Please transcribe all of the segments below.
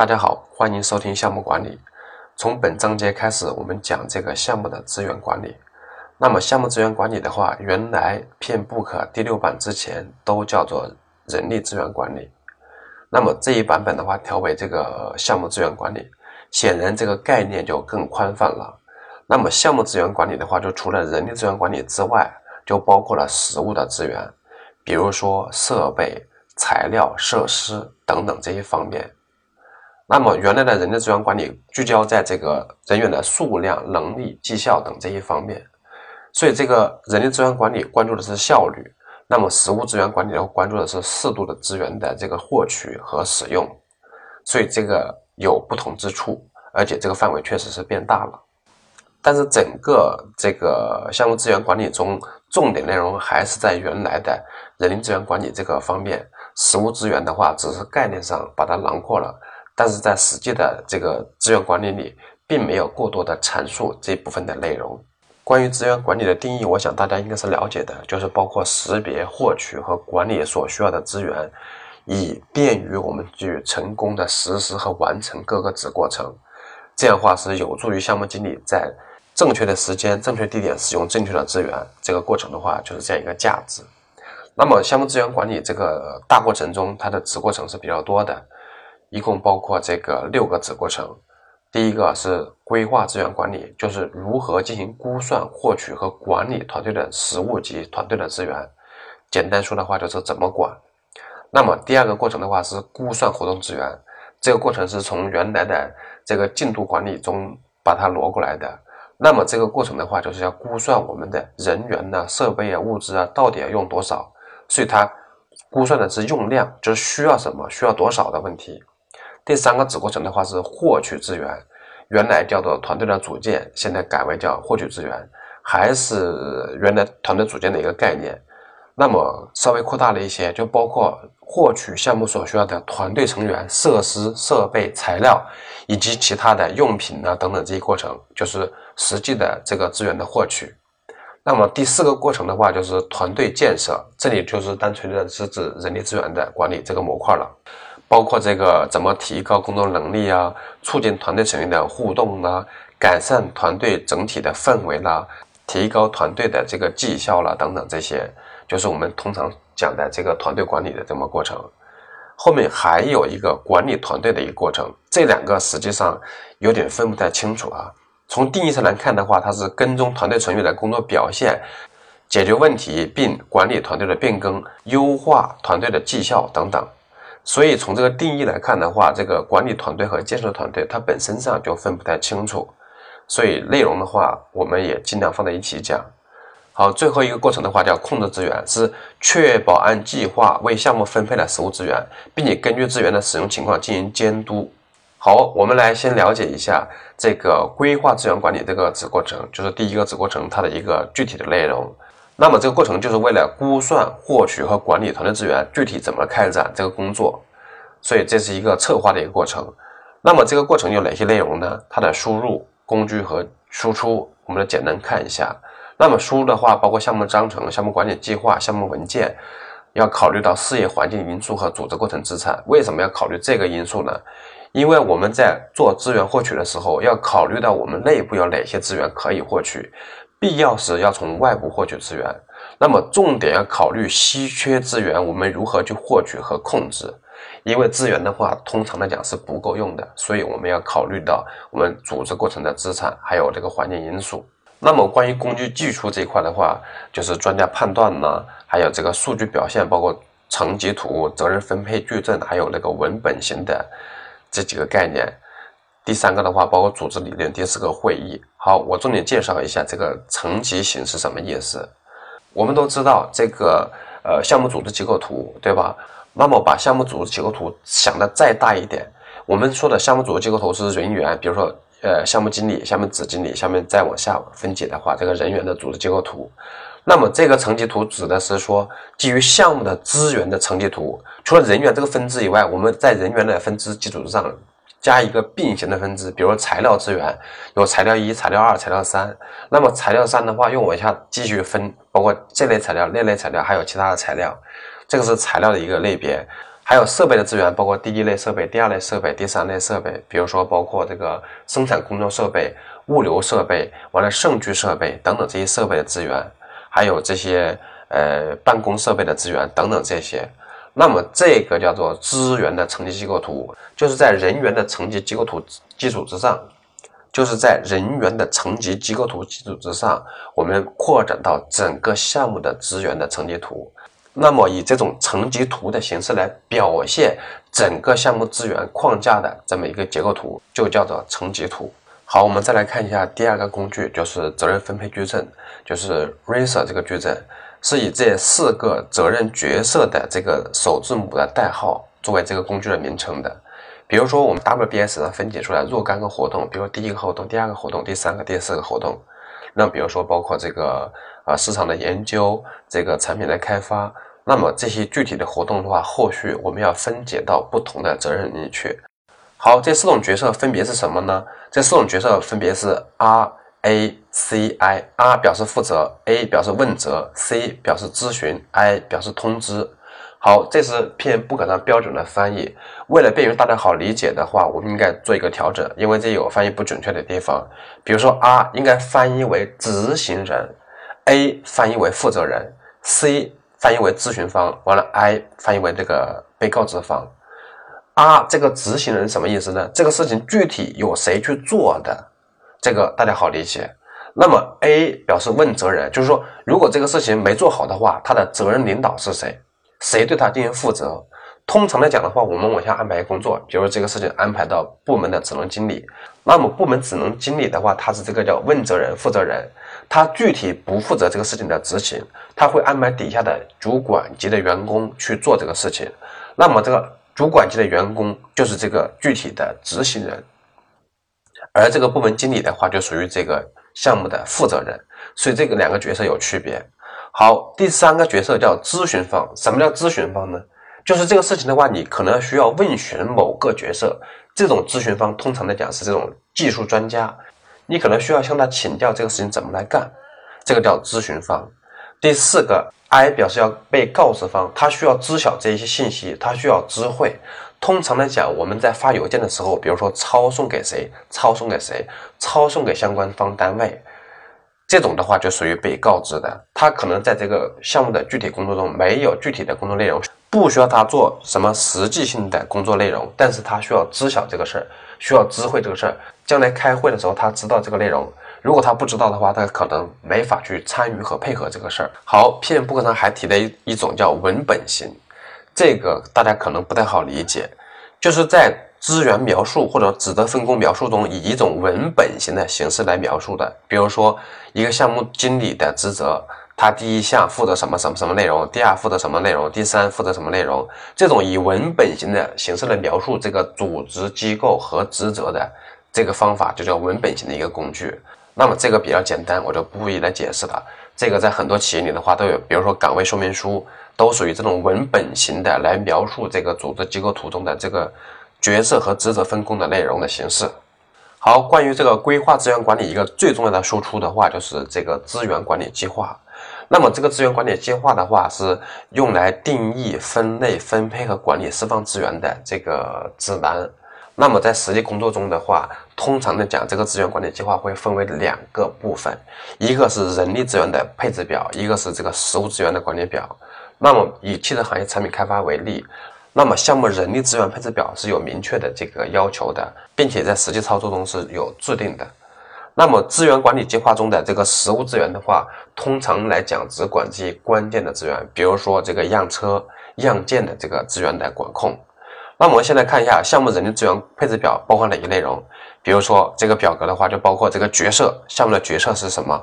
大家好，欢迎收听项目管理。从本章节开始，我们讲这个项目的资源管理。那么，项目资源管理的话，原来 PM-Book 第六版之前都叫做人力资源管理。那么这一版本的话，调为这个项目资源管理，显然这个概念就更宽泛了。那么，项目资源管理的话，就除了人力资源管理之外，就包括了实物的资源，比如说设备、材料、设施等等这些方面。那么原来的人力资源管理聚焦在这个人员的数量、能力、绩效等这一方面，所以这个人力资源管理关注的是效率，那么实物资源管理呢关注的是适度的资源的这个获取和使用，所以这个有不同之处，而且这个范围确实是变大了。但是整个这个项目资源管理中，重点内容还是在原来的人力资源管理这个方面，实物资源的话只是概念上把它囊括了。但是在实际的这个资源管理里，并没有过多的阐述这部分的内容。关于资源管理的定义，我想大家应该是了解的，就是包括识别、获取和管理所需要的资源，以便于我们去成功的实施和完成各个子过程。这样的话是有助于项目经理在正确的时间、正确地点使用正确的资源。这个过程的话，就是这样一个价值。那么项目资源管理这个大过程中，它的子过程是比较多的。一共包括这个六个子过程，第一个是规划资源管理，就是如何进行估算、获取和管理团队的实物及团队的资源。简单说的话就是怎么管。那么第二个过程的话是估算活动资源，这个过程是从原来的这个进度管理中把它挪过来的。那么这个过程的话就是要估算我们的人员呢、设备啊、物资啊到底要用多少，所以它估算的是用量，就是需要什么、需要多少的问题。第三个子过程的话是获取资源，原来叫做团队的组建，现在改为叫获取资源，还是原来团队组建的一个概念。那么稍微扩大了一些，就包括获取项目所需要的团队成员、设施、设备、材料以及其他的用品啊等等这一过程，就是实际的这个资源的获取。那么第四个过程的话就是团队建设，这里就是单纯的是指人力资源的管理这个模块了。包括这个怎么提高工作能力啊，促进团队成员的互动啦，改善团队整体的氛围啦，提高团队的这个绩效啦等等，这些就是我们通常讲的这个团队管理的这么过程。后面还有一个管理团队的一个过程，这两个实际上有点分不太清楚啊。从定义上来看的话，它是跟踪团队成员的工作表现，解决问题并管理团队的变更，优化团队的绩效等等。所以从这个定义来看的话，这个管理团队和建设团队它本身上就分不太清楚，所以内容的话，我们也尽量放在一起讲。好，最后一个过程的话叫控制资源，是确保按计划为项目分配了实物资源，并且根据资源的使用情况进行监督。好，我们来先了解一下这个规划资源管理这个子过程，就是第一个子过程它的一个具体的内容。那么这个过程就是为了估算、获取和管理团队资源，具体怎么开展这个工作，所以这是一个策划的一个过程。那么这个过程有哪些内容呢？它的输入、工具和输出，我们来简单看一下。那么输入的话，包括项目章程、项目管理计划、项目文件，要考虑到事业环境因素和组织过程资产。为什么要考虑这个因素呢？因为我们在做资源获取的时候，要考虑到我们内部有哪些资源可以获取。必要时要从外部获取资源，那么重点要考虑稀缺资源，我们如何去获取和控制？因为资源的话，通常来讲是不够用的，所以我们要考虑到我们组织过程的资产，还有这个环境因素。那么关于工具技术这一块的话，就是专家判断呢，还有这个数据表现，包括层级图、责任分配矩阵，还有那个文本型的这几个概念。第三个的话，包括组织理论；第四个会议。好，我重点介绍一下这个层级型是什么意思。我们都知道这个呃项目组织结构图，对吧？那么把项目组织结构图想的再大一点，我们说的项目组织结构图是人员，比如说呃项目经理、项目子经理，下面再往下分解的话，这个人员的组织结构图。那么这个层级图指的是说基于项目的资源的层级图，除了人员这个分支以外，我们在人员的分支基础之上。加一个并行的分支，比如材料资源有材料一、材料二、材料三。那么材料三的话，又往下继续分，包括这类材料、那类材料，还有其他的材料。这个是材料的一个类别。还有设备的资源，包括第一类设备、第二类设备、第三类设备，比如说包括这个生产工作设备、物流设备、完了盛具设备等等这些设备的资源，还有这些呃办公设备的资源等等这些。那么这个叫做资源的层级结构图，就是在人员的层级结构图基础之上，就是在人员的层级结构图基础之上，我们扩展到整个项目的资源的层级图。那么，以这种层级图的形式来表现整个项目资源框架的这么一个结构图，就叫做层级图。好，我们再来看一下第二个工具，就是责任分配矩阵，就是 RACER 这个矩阵，是以这四个责任角色的这个首字母的代号作为这个工具的名称的。比如说，我们 WBS 上分解出来若干个活动，比如第一个活动、第二个活动、第三个、第四个活动。那比如说，包括这个啊市场的研究，这个产品的开发，那么这些具体的活动的话，后续我们要分解到不同的责任里去。好，这四种角色分别是什么呢？这四种角色分别是 R A C I。R 表示负责，A 表示问责，C 表示咨询，I 表示通知。好，这是偏不可能标准的翻译。为了便于大家好理解的话，我们应该做一个调整，因为这有翻译不准确的地方。比如说，R 应该翻译为执行人，A 翻译为负责人，C 翻译为咨询方，完了 I 翻译为这个被告知方。R 这个执行人什么意思呢？这个事情具体由谁去做的？这个大家好理解。那么 A 表示问责人，就是说，如果这个事情没做好的话，他的责任领导是谁？谁对他进行负责？通常来讲的话，我们往下安排工作，比如这个事情安排到部门的职能经理，那么部门职能经理的话，他是这个叫问责人、负责人，他具体不负责这个事情的执行，他会安排底下的主管级的员工去做这个事情。那么这个主管级的员工就是这个具体的执行人，而这个部门经理的话就属于这个项目的负责人，所以这个两个角色有区别。好，第三个角色叫咨询方。什么叫咨询方呢？就是这个事情的话，你可能需要问询某个角色，这种咨询方通常来讲是这种技术专家，你可能需要向他请教这个事情怎么来干，这个叫咨询方。第四个 I 表示要被告知方，他需要知晓这一些信息，他需要知会。通常来讲，我们在发邮件的时候，比如说抄送给谁，抄送给谁，抄送给相关方单位。这种的话就属于被告知的，他可能在这个项目的具体工作中没有具体的工作内容，不需要他做什么实际性的工作内容，但是他需要知晓这个事儿，需要知会这个事儿，将来开会的时候他知道这个内容。如果他不知道的话，他可能没法去参与和配合这个事儿。好，PM 不可能还提了一一种叫文本型，这个大家可能不太好理解，就是在。资源描述或者职责分工描述中，以一种文本型的形式来描述的。比如说，一个项目经理的职责，他第一项负责什么什么什么内容，第二负责什么内容，第三负责什么内容。这种以文本型的形式来描述这个组织机构和职责的这个方法，就叫文本型的一个工具。那么这个比较简单，我就不一一来解释了。这个在很多企业里的话都有，比如说岗位说明书，都属于这种文本型的来描述这个组织机构图中的这个。角色和职责分工的内容的形式。好，关于这个规划资源管理，一个最重要的输出的话，就是这个资源管理计划。那么，这个资源管理计划的话，是用来定义、分类、分配和管理释放资源的这个指南。那么，在实际工作中的话，通常的讲，这个资源管理计划会分为两个部分，一个是人力资源的配置表，一个是这个实物资源的管理表。那么，以汽车行业产品开发为例。那么，项目人力资源配置表是有明确的这个要求的，并且在实际操作中是有制定的。那么，资源管理计划中的这个实物资源的话，通常来讲只管这些关键的资源，比如说这个样车、样件的这个资源的管控。那么，我们先来看一下项目人力资源配置表包括哪些内容。比如说，这个表格的话，就包括这个角色，项目的角色是什么？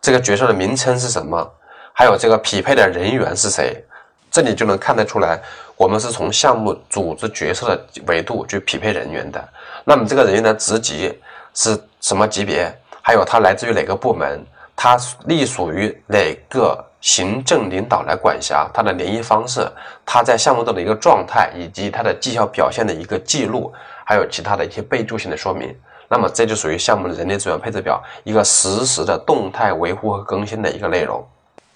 这个角色的名称是什么？还有这个匹配的人员是谁？这里就能看得出来，我们是从项目组织角色的维度去匹配人员的。那么这个人员的职级是什么级别？还有他来自于哪个部门？他隶属于哪个行政领导来管辖？他的联系方式？他在项目中的一个状态，以及他的绩效表现的一个记录，还有其他的一些备注性的说明。那么这就属于项目的人力资源配置表一个实时的动态维护和更新的一个内容。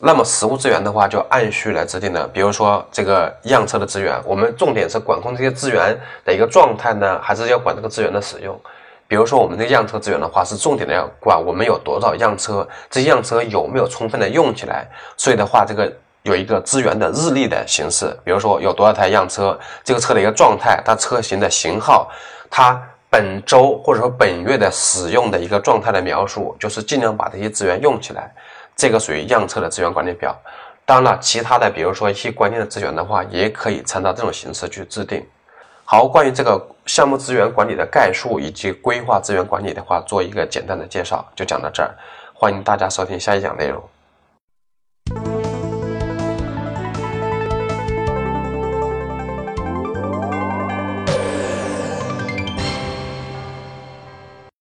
那么实物资源的话，就按需来制定的。比如说这个样车的资源，我们重点是管控这些资源的一个状态呢，还是要管这个资源的使用？比如说我们这个样车资源的话，是重点的要管我们有多少样车，这些样车有没有充分的用起来？所以的话，这个有一个资源的日历的形式。比如说有多少台样车，这个车的一个状态，它车型的型号，它本周或者说本月的使用的一个状态的描述，就是尽量把这些资源用起来。这个属于样册的资源管理表。当然了，其他的，比如说一些关键的资源的话，也可以参照这种形式去制定。好，关于这个项目资源管理的概述以及规划资源管理的话，做一个简单的介绍，就讲到这儿。欢迎大家收听下一讲内容。